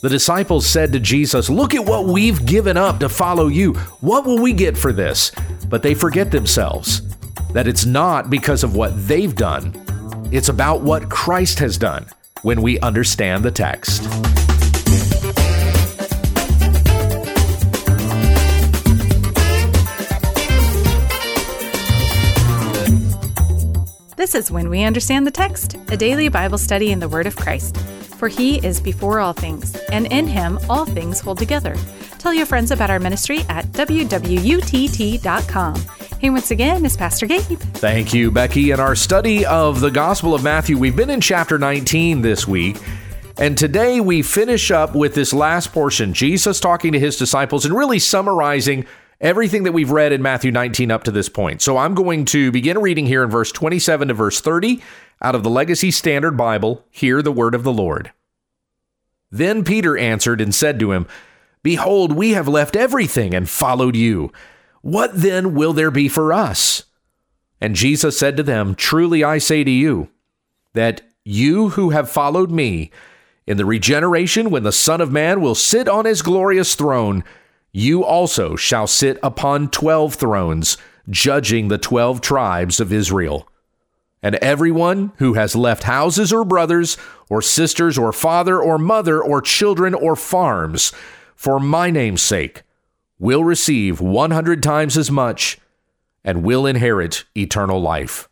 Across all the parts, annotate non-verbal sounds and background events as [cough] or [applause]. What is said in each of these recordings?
The disciples said to Jesus, Look at what we've given up to follow you. What will we get for this? But they forget themselves that it's not because of what they've done, it's about what Christ has done when we understand the text. This is When We Understand the Text, a daily Bible study in the Word of Christ. For He is before all things, and in Him all things hold together. Tell your friends about our ministry at wwutt.com. Hey, once again, it's Pastor Gabe. Thank you, Becky. In our study of the Gospel of Matthew, we've been in chapter 19 this week. And today we finish up with this last portion Jesus talking to his disciples and really summarizing everything that we've read in Matthew 19 up to this point. So I'm going to begin reading here in verse 27 to verse 30 out of the Legacy Standard Bible. Hear the word of the Lord. Then Peter answered and said to him, Behold, we have left everything and followed you. What then will there be for us? And Jesus said to them, Truly I say to you, that you who have followed me, in the regeneration when the Son of Man will sit on his glorious throne, you also shall sit upon twelve thrones, judging the twelve tribes of Israel. And everyone who has left houses or brothers, or sisters, or father, or mother, or children, or farms, for my name's sake, will receive 100 times as much and will inherit eternal life.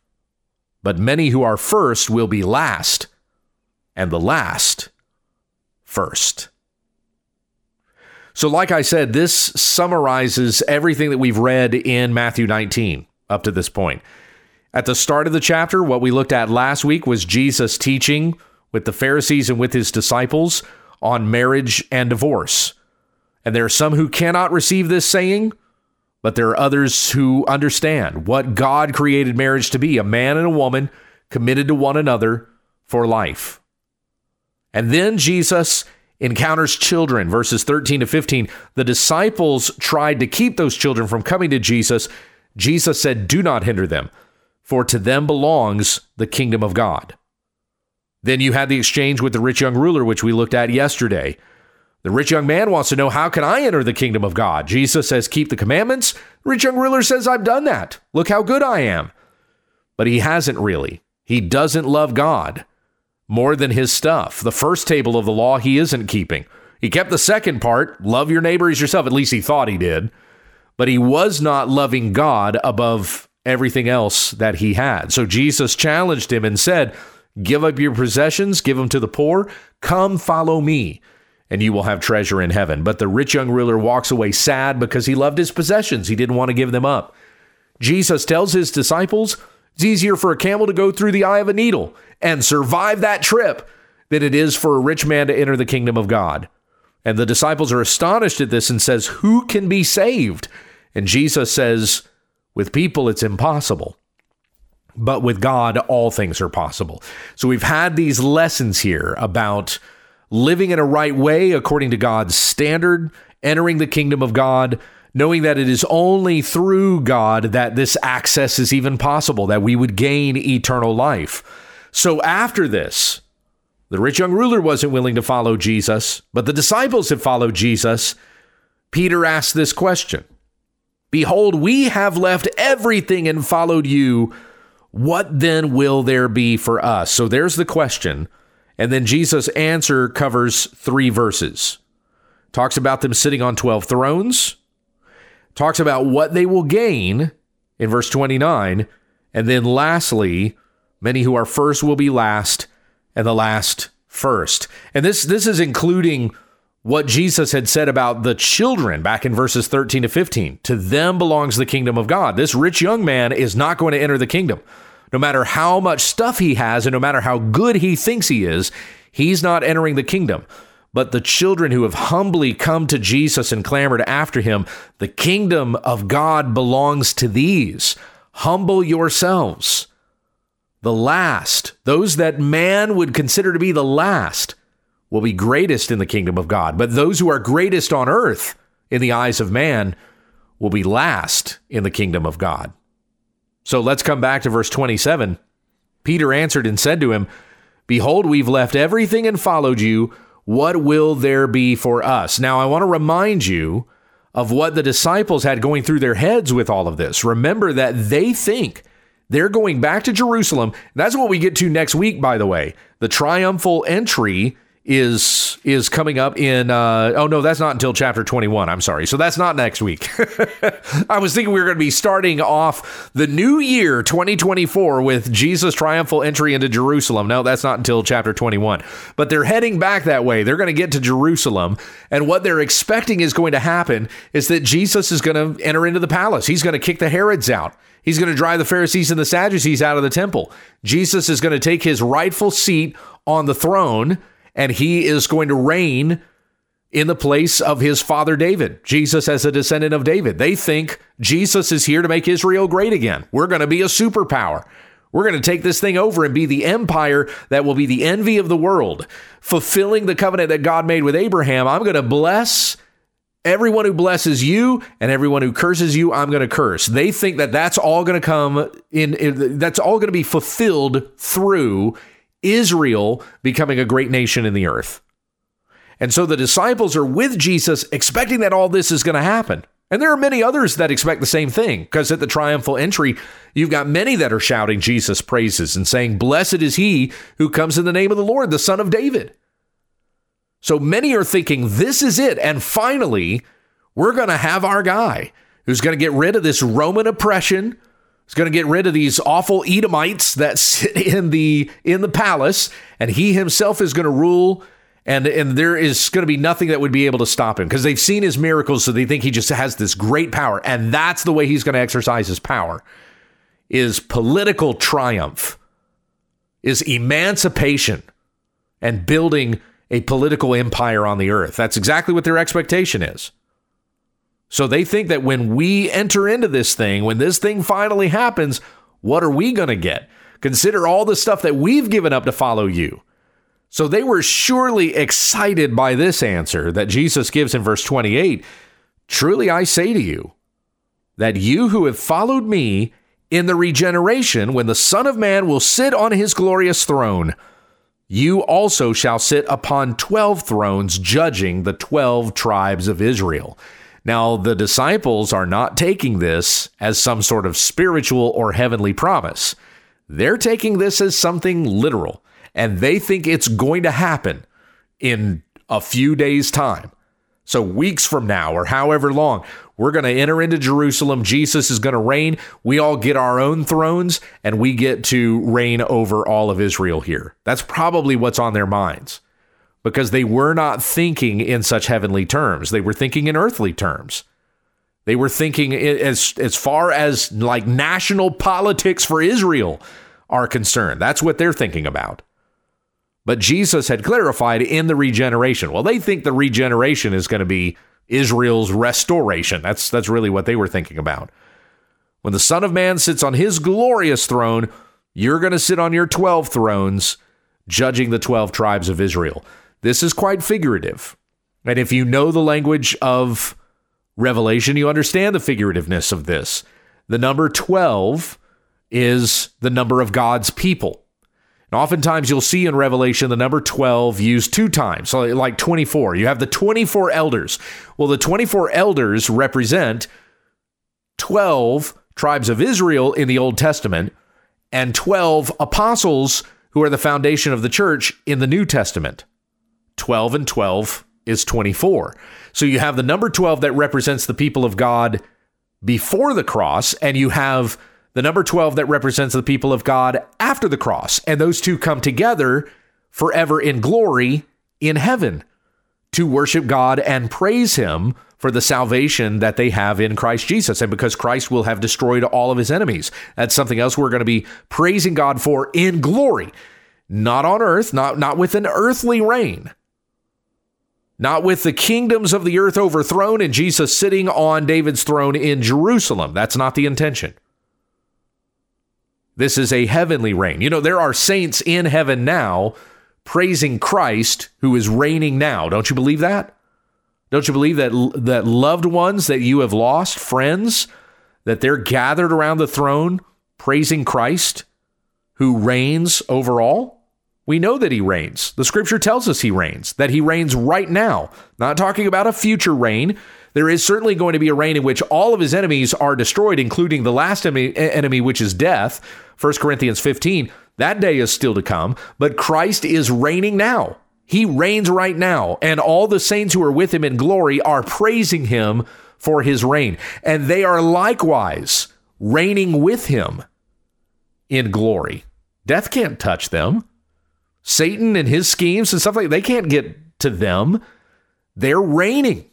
But many who are first will be last, and the last first. So, like I said, this summarizes everything that we've read in Matthew 19 up to this point. At the start of the chapter, what we looked at last week was Jesus teaching with the Pharisees and with his disciples on marriage and divorce. And there are some who cannot receive this saying, but there are others who understand what God created marriage to be a man and a woman committed to one another for life. And then Jesus encounters children, verses 13 to 15. The disciples tried to keep those children from coming to Jesus. Jesus said, Do not hinder them, for to them belongs the kingdom of God. Then you had the exchange with the rich young ruler, which we looked at yesterday. The rich young man wants to know, How can I enter the kingdom of God? Jesus says, Keep the commandments. The rich young ruler says, I've done that. Look how good I am. But he hasn't really. He doesn't love God more than his stuff. The first table of the law he isn't keeping. He kept the second part, love your neighbor as yourself. At least he thought he did. But he was not loving God above everything else that he had. So Jesus challenged him and said, Give up your possessions, give them to the poor, come follow me and you will have treasure in heaven. But the rich young ruler walks away sad because he loved his possessions. He didn't want to give them up. Jesus tells his disciples it's easier for a camel to go through the eye of a needle and survive that trip than it is for a rich man to enter the kingdom of God. And the disciples are astonished at this and says, "Who can be saved?" And Jesus says, "With people it's impossible." But with God, all things are possible. So we've had these lessons here about living in a right way according to God's standard, entering the kingdom of God, knowing that it is only through God that this access is even possible, that we would gain eternal life. So after this, the rich young ruler wasn't willing to follow Jesus, but the disciples have followed Jesus. Peter asked this question Behold, we have left everything and followed you. What then will there be for us? So there's the question. And then Jesus' answer covers three verses. Talks about them sitting on 12 thrones, talks about what they will gain in verse 29, and then lastly, many who are first will be last, and the last first. And this this is including what Jesus had said about the children back in verses 13 to 15. To them belongs the kingdom of God. This rich young man is not going to enter the kingdom no matter how much stuff he has and no matter how good he thinks he is, he's not entering the kingdom. But the children who have humbly come to Jesus and clamored after him, the kingdom of God belongs to these. Humble yourselves. The last, those that man would consider to be the last, will be greatest in the kingdom of God. But those who are greatest on earth in the eyes of man will be last in the kingdom of God. So let's come back to verse 27. Peter answered and said to him, Behold, we've left everything and followed you. What will there be for us? Now, I want to remind you of what the disciples had going through their heads with all of this. Remember that they think they're going back to Jerusalem. That's what we get to next week, by the way. The triumphal entry is is coming up in uh, oh no that's not until chapter 21 i'm sorry. So that's not next week. [laughs] I was thinking we were going to be starting off the new year 2024 with jesus triumphal entry into jerusalem. No that's not until chapter 21 but they're heading back that way. They're going to get to jerusalem and what they're expecting is going to happen is that jesus is going to enter into the palace. He's going to kick the herods out. He's going to drive the Pharisees and the Sadducees out of the temple. Jesus is going to take his rightful seat on the throne and he is going to reign in the place of his father David, Jesus as a descendant of David. They think Jesus is here to make Israel great again. We're going to be a superpower. We're going to take this thing over and be the empire that will be the envy of the world, fulfilling the covenant that God made with Abraham. I'm going to bless everyone who blesses you and everyone who curses you, I'm going to curse. They think that that's all going to come in, in that's all going to be fulfilled through Israel becoming a great nation in the earth. And so the disciples are with Jesus, expecting that all this is going to happen. And there are many others that expect the same thing, because at the triumphal entry, you've got many that are shouting Jesus' praises and saying, Blessed is he who comes in the name of the Lord, the Son of David. So many are thinking, This is it. And finally, we're going to have our guy who's going to get rid of this Roman oppression, He's going to get rid of these awful Edomites that [laughs] sit in the in the palace, and he himself is going to rule. And and there is going to be nothing that would be able to stop him because they've seen his miracles, so they think he just has this great power, and that's the way he's going to exercise his power. Is political triumph, is emancipation, and building a political empire on the earth. That's exactly what their expectation is. So they think that when we enter into this thing, when this thing finally happens, what are we going to get? Consider all the stuff that we've given up to follow you. So they were surely excited by this answer that Jesus gives in verse 28 Truly I say to you, that you who have followed me in the regeneration, when the Son of Man will sit on his glorious throne, you also shall sit upon 12 thrones, judging the 12 tribes of Israel. Now, the disciples are not taking this as some sort of spiritual or heavenly promise. They're taking this as something literal, and they think it's going to happen in a few days' time. So, weeks from now, or however long, we're going to enter into Jerusalem. Jesus is going to reign. We all get our own thrones, and we get to reign over all of Israel here. That's probably what's on their minds because they were not thinking in such heavenly terms. They were thinking in earthly terms. They were thinking as as far as like national politics for Israel are concerned. That's what they're thinking about. But Jesus had clarified in the regeneration. Well, they think the regeneration is going to be Israel's restoration. That's that's really what they were thinking about. When the Son of Man sits on his glorious throne, you're going to sit on your 12 thrones judging the 12 tribes of Israel. This is quite figurative. And if you know the language of Revelation, you understand the figurativeness of this. The number 12 is the number of God's people. And oftentimes you'll see in Revelation the number 12 used two times, so like 24. You have the 24 elders. Well, the 24 elders represent 12 tribes of Israel in the Old Testament and 12 apostles who are the foundation of the church in the New Testament. 12 and 12 is 24. So you have the number 12 that represents the people of God before the cross, and you have the number 12 that represents the people of God after the cross. And those two come together forever in glory in heaven to worship God and praise Him for the salvation that they have in Christ Jesus. And because Christ will have destroyed all of his enemies. That's something else we're going to be praising God for in glory, not on earth, not, not with an earthly reign, not with the kingdoms of the earth overthrown and Jesus sitting on David's throne in Jerusalem. That's not the intention. This is a heavenly reign. You know, there are saints in heaven now praising Christ who is reigning now. Don't you believe that? Don't you believe that that loved ones that you have lost, friends, that they're gathered around the throne praising Christ who reigns over all? We know that he reigns. The scripture tells us he reigns, that he reigns right now. Not talking about a future reign. There is certainly going to be a reign in which all of his enemies are destroyed, including the last enemy, which is death. 1 Corinthians 15. That day is still to come, but Christ is reigning now. He reigns right now, and all the saints who are with him in glory are praising him for his reign. And they are likewise reigning with him in glory. Death can't touch them. Satan and his schemes and stuff like they can't get to them. They're reigning,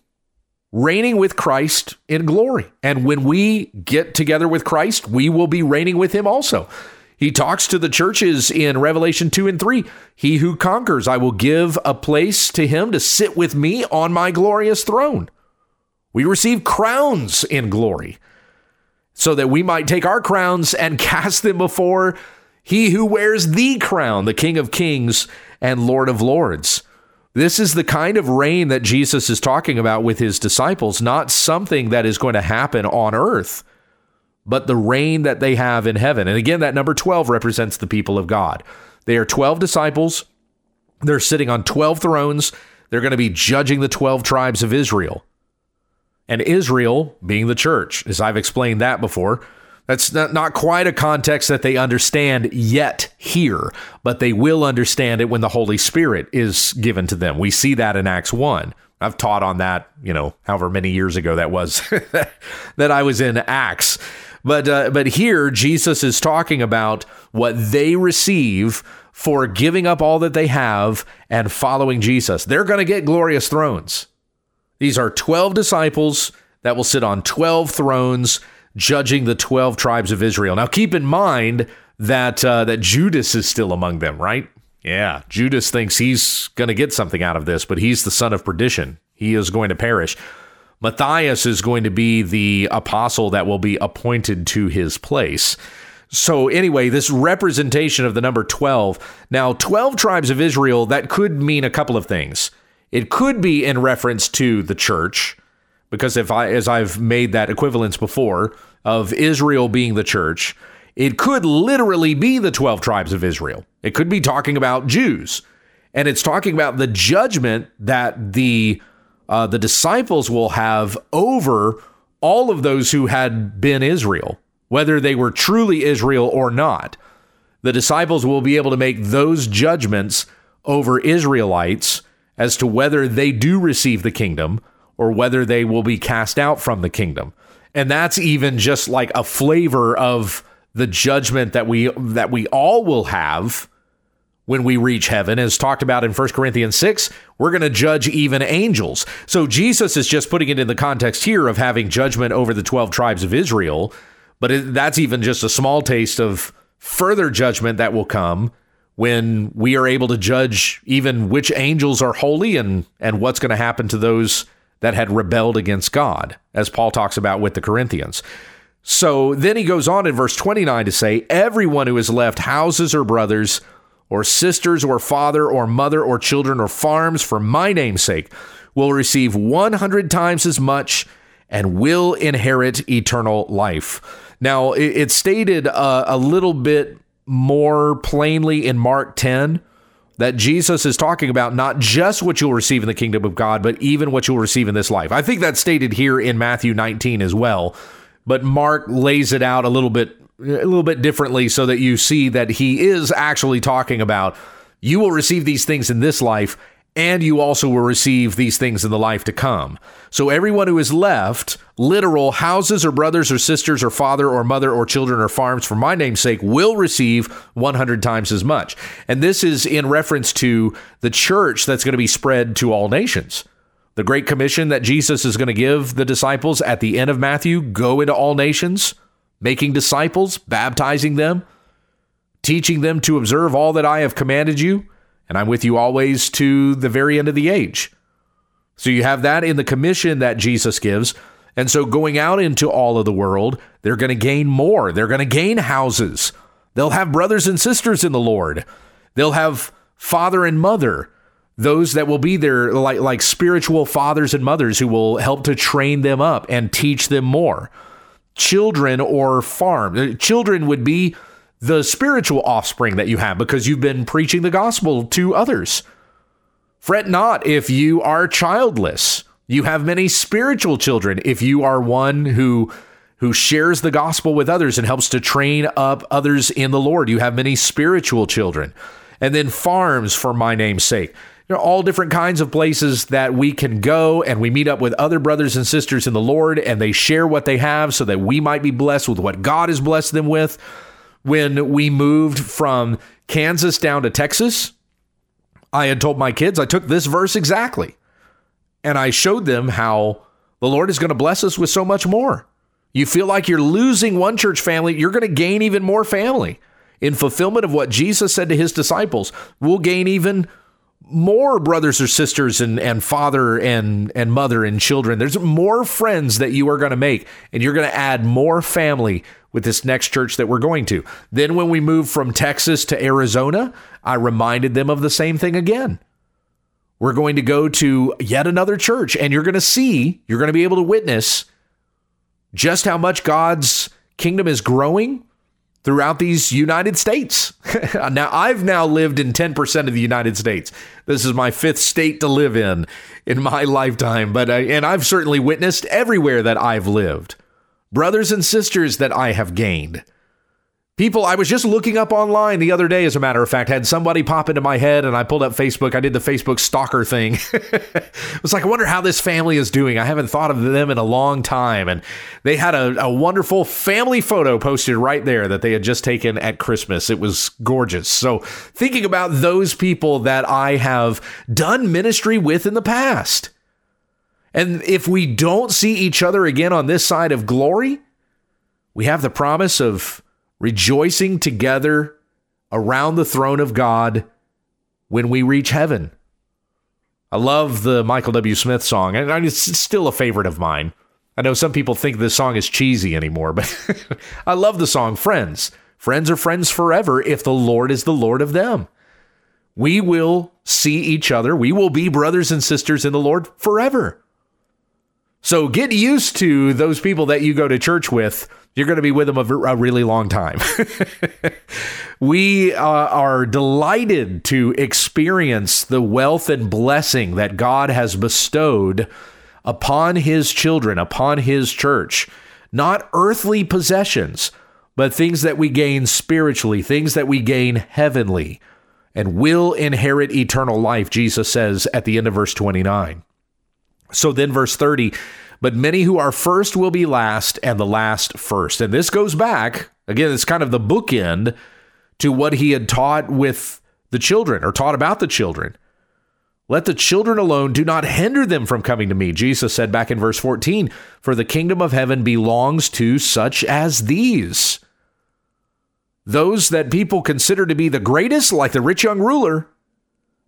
reigning with Christ in glory. And when we get together with Christ, we will be reigning with him also. He talks to the churches in Revelation 2 and 3. He who conquers, I will give a place to him to sit with me on my glorious throne. We receive crowns in glory so that we might take our crowns and [laughs] cast them before he who wears the crown, the King of Kings and Lord of Lords. This is the kind of reign that Jesus is talking about with his disciples, not something that is going to happen on earth, but the reign that they have in heaven. And again, that number 12 represents the people of God. They are 12 disciples. They're sitting on 12 thrones. They're going to be judging the 12 tribes of Israel. And Israel being the church, as I've explained that before, that's not, not quite a context that they understand yet here, but they will understand it when the Holy Spirit is given to them. We see that in Acts 1. I've taught on that, you know, however many years ago that was [laughs] that I was in Acts. But uh, but here Jesus is talking about what they receive for giving up all that they have and following Jesus. They're going to get glorious thrones. These are 12 disciples that will sit on 12 thrones judging the 12 tribes of Israel. Now, keep in mind that uh, that Judas is still among them, right? Yeah, Judas thinks he's going to get something out of this, but he's the son of perdition. He is going to perish. Matthias is going to be the apostle that will be appointed to his place. So, anyway, this representation of the number 12. Now, 12 tribes of Israel, that could mean a couple of things. It could be in reference to the church, because if I as I've made that equivalence before of Israel being the church, it could literally be the 12 tribes of Israel. It could be talking about Jews. And it's talking about the judgment that the uh, the disciples will have over all of those who had been Israel, whether they were truly Israel or not. The disciples will be able to make those judgments over Israelites as to whether they do receive the kingdom or whether they will be cast out from the kingdom. And that's even just like a flavor of the judgment that we that we all will have when we reach heaven as talked about in 1 Corinthians 6 we're going to judge even angels so Jesus is just putting it in the context here of having judgment over the 12 tribes of Israel but it, that's even just a small taste of further judgment that will come when we are able to judge even which angels are holy and and what's going to happen to those that had rebelled against God, as Paul talks about with the Corinthians. So then he goes on in verse 29 to say, Everyone who has left houses or brothers, or sisters, or father, or mother, or children, or farms for my name's sake will receive 100 times as much and will inherit eternal life. Now, it's stated uh, a little bit more plainly in Mark 10 that Jesus is talking about not just what you'll receive in the kingdom of God, but even what you'll receive in this life. I think that's stated here in Matthew 19 as well, but Mark lays it out a little bit a little bit differently so that you see that he is actually talking about you will receive these things in this life and you also will receive these things in the life to come. So everyone who is left, literal houses or brothers or sisters or father or mother or children or farms for my name's sake, will receive 100 times as much. And this is in reference to the church that's going to be spread to all nations. The great commission that Jesus is going to give the disciples at the end of Matthew go into all nations, making disciples, baptizing them, teaching them to observe all that I have commanded you and I'm with you always to the very end of the age. So you have that in the commission that Jesus gives. And so going out into all of the world, they're going to gain more. They're going to gain houses. They'll have brothers and sisters in the Lord. They'll have father and mother, those that will be there like, like spiritual fathers and mothers who will help to train them up and teach them more. Children or farm. Uh, children would be the spiritual offspring that you have because you've been preaching the gospel to others. Fret not if you are childless. You have many spiritual children if you are one who who shares the gospel with others and helps to train up others in the Lord. You have many spiritual children. And then farms for my name's sake. There are all different kinds of places that we can go and we meet up with other brothers and sisters in the Lord and they share what they have so that we might be blessed with what God has blessed them with. When we moved from Kansas down to Texas, I had told my kids, I took this verse exactly and I showed them how the Lord is going to bless us with so much more. You feel like you're losing one church family, you're going to gain even more family. In fulfillment of what Jesus said to his disciples, we'll gain even more brothers or sisters and, and father and, and mother and children. There's more friends that you are going to make, and you're going to add more family with this next church that we're going to. Then, when we moved from Texas to Arizona, I reminded them of the same thing again. We're going to go to yet another church, and you're going to see, you're going to be able to witness just how much God's kingdom is growing throughout these United States. [laughs] now, I've now lived in 10% of the United States. This is my fifth state to live in in my [laughs] lifetime, but I, and I've certainly witnessed everywhere that I've lived. Brothers and sisters that I have gained. People, I was just looking up online the other day, as a matter of fact, had somebody pop into my head and I pulled up Facebook. I did the Facebook stalker thing. [laughs] it was like, I wonder how this family is doing. I haven't thought of them in a long time. And they had a, a wonderful family photo posted right there that they had just taken at Christmas. It was gorgeous. So, thinking about those people that I have done ministry with in the past. And if we don't see each other again on this side of glory, we have the promise of rejoicing together around the throne of God when we reach heaven. I love the Michael W. Smith song, and it's still a favorite of mine. I know some people think this song is cheesy anymore, but [laughs] I love the song Friends. Friends are friends forever if the Lord is the Lord of them. We will see each other. We will be brothers and sisters in the Lord forever. So get used to those people that you go to church with you're going to be with them a, a really long time. [laughs] we uh, are delighted to experience the wealth and blessing that God has bestowed upon his children, upon his church. Not earthly possessions, but things that we gain spiritually, things that we gain heavenly, and will inherit eternal life, Jesus says at the end of verse 29. So then, verse 30 but many who are first will be last, and the last first. And this goes back, again, it's kind of the bookend to what he had taught with the children or taught about the children. Let the children alone, do not hinder them from coming to me. Jesus said back in verse 14, For the kingdom of heaven belongs to such as these. Those that people consider to be the greatest, like the rich young ruler,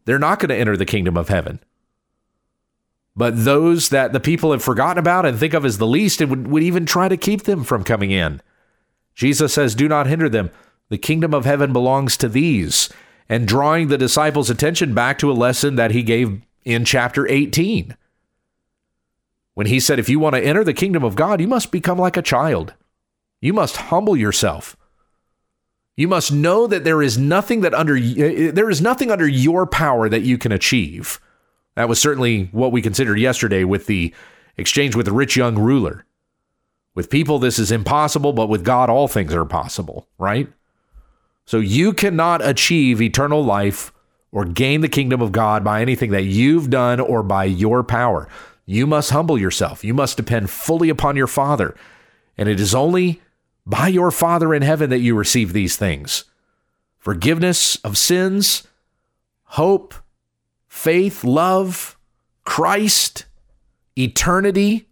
they're not going to enter the kingdom of heaven. But those that the people have forgotten about and think of as the least and would, would even try to keep them from coming in. Jesus says, Do not hinder them. The kingdom of heaven belongs to these. And drawing the disciples' attention back to a lesson that he gave in chapter 18. When he said, If you want to enter the kingdom of God, you must become like a child. You must humble yourself. You must know that there is nothing that under eh, eh, there is nothing under your power that you can achieve. That was certainly what we considered yesterday with the exchange with the rich young ruler. With people, this is impossible, but with God, all things are possible, right? So you cannot achieve eternal life or gain the kingdom of God by anything that you've done or by your power. You must humble yourself. You must depend fully upon your Father. And it is only by your Father in heaven that you receive these things forgiveness of sins, hope, faith, love, Christ, eternity.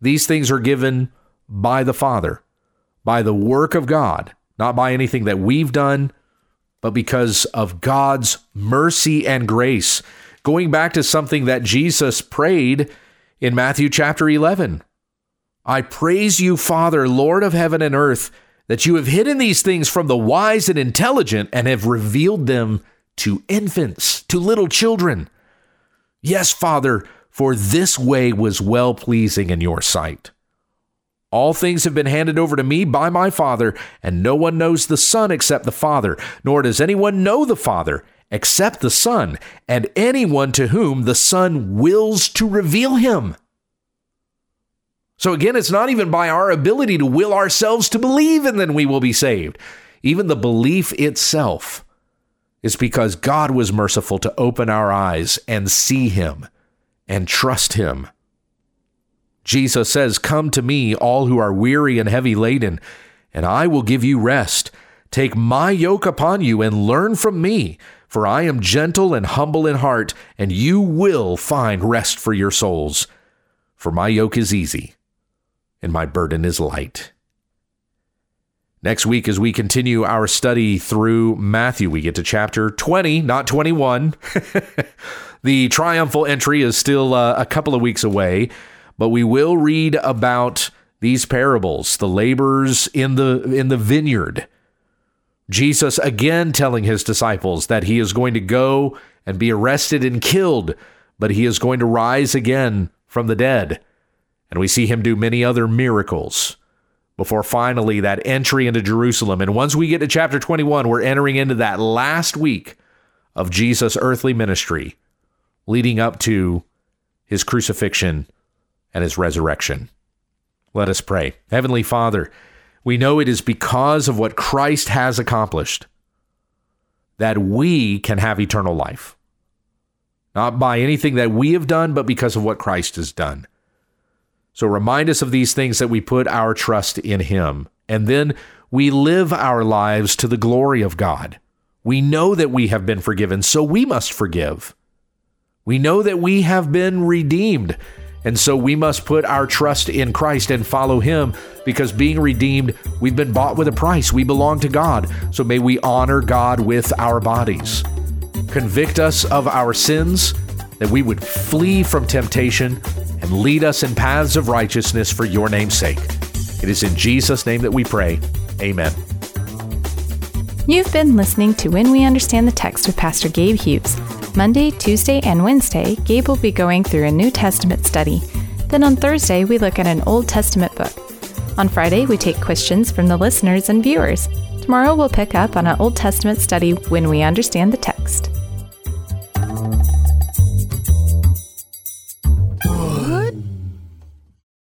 These things are given by the Father, by the work of God, not by anything that we've done, but because of God's mercy and grace. Going back to something that Jesus prayed in Matthew chapter 11 I praise you, Father, Lord of heaven and earth, that you have hidden these things from the wise and intelligent and have revealed them to infants, to little children. Yes, Father, for this way was well pleasing in your sight. All things have been handed over to me by my Father, and no one knows the Son except the Father, nor does anyone know the Father except the Son, and anyone to whom the Son wills to reveal him. So again, it's not even by our ability to will ourselves to believe and then we will be saved. Even the belief itself is because God was merciful to open our eyes and see him and trust him. Jesus says, Come to me, all who are weary and heavy laden, and I will give you rest. Take my yoke upon you and learn from me, for I am gentle and humble in heart, and you will find rest for your souls. For my yoke is easy and my burden is light. Next week, as we continue our study through Matthew, we get to chapter 20, not 21. [laughs] the triumphal entry is still uh, a couple of weeks away, but we will read about these parables, the laborers in the in the vineyard. Jesus again telling his disciples that he is going to go and be arrested and killed, but he is going to rise again from the dead. And we see him do many other miracles before finally that entry into Jerusalem. And once we get to chapter 21, we're entering into that last week of Jesus' earthly ministry, leading up to his crucifixion and his resurrection. Let us pray. Heavenly Father, we know it is because of what Christ has accomplished that we can have eternal life. Not by anything that we have done, but because of what Christ has done. So remind us of these things that we put our trust in Him. And then we live our lives to the glory of God. We know that we have been forgiven, so we must forgive. We know that we have been redeemed, and so we must put our trust in Christ and follow Him because being redeemed, we've been bought with a price. We belong to God. So may we honor God with our bodies. Convict us of our sins, that we would flee from temptation and lead us in paths of righteousness for your name's sake. It is in Jesus' name that we pray. Amen. You've been listening to When We Understand the Text with Pastor Gabe Hughes. Monday, Tuesday, and Wednesday, Gabe will be going through a New Testament study. Then on Thursday, we look at an Old Testament book. On Friday, we take questions from the listeners and viewers. Tomorrow, we'll pick up on an Old Testament study when we understand the text.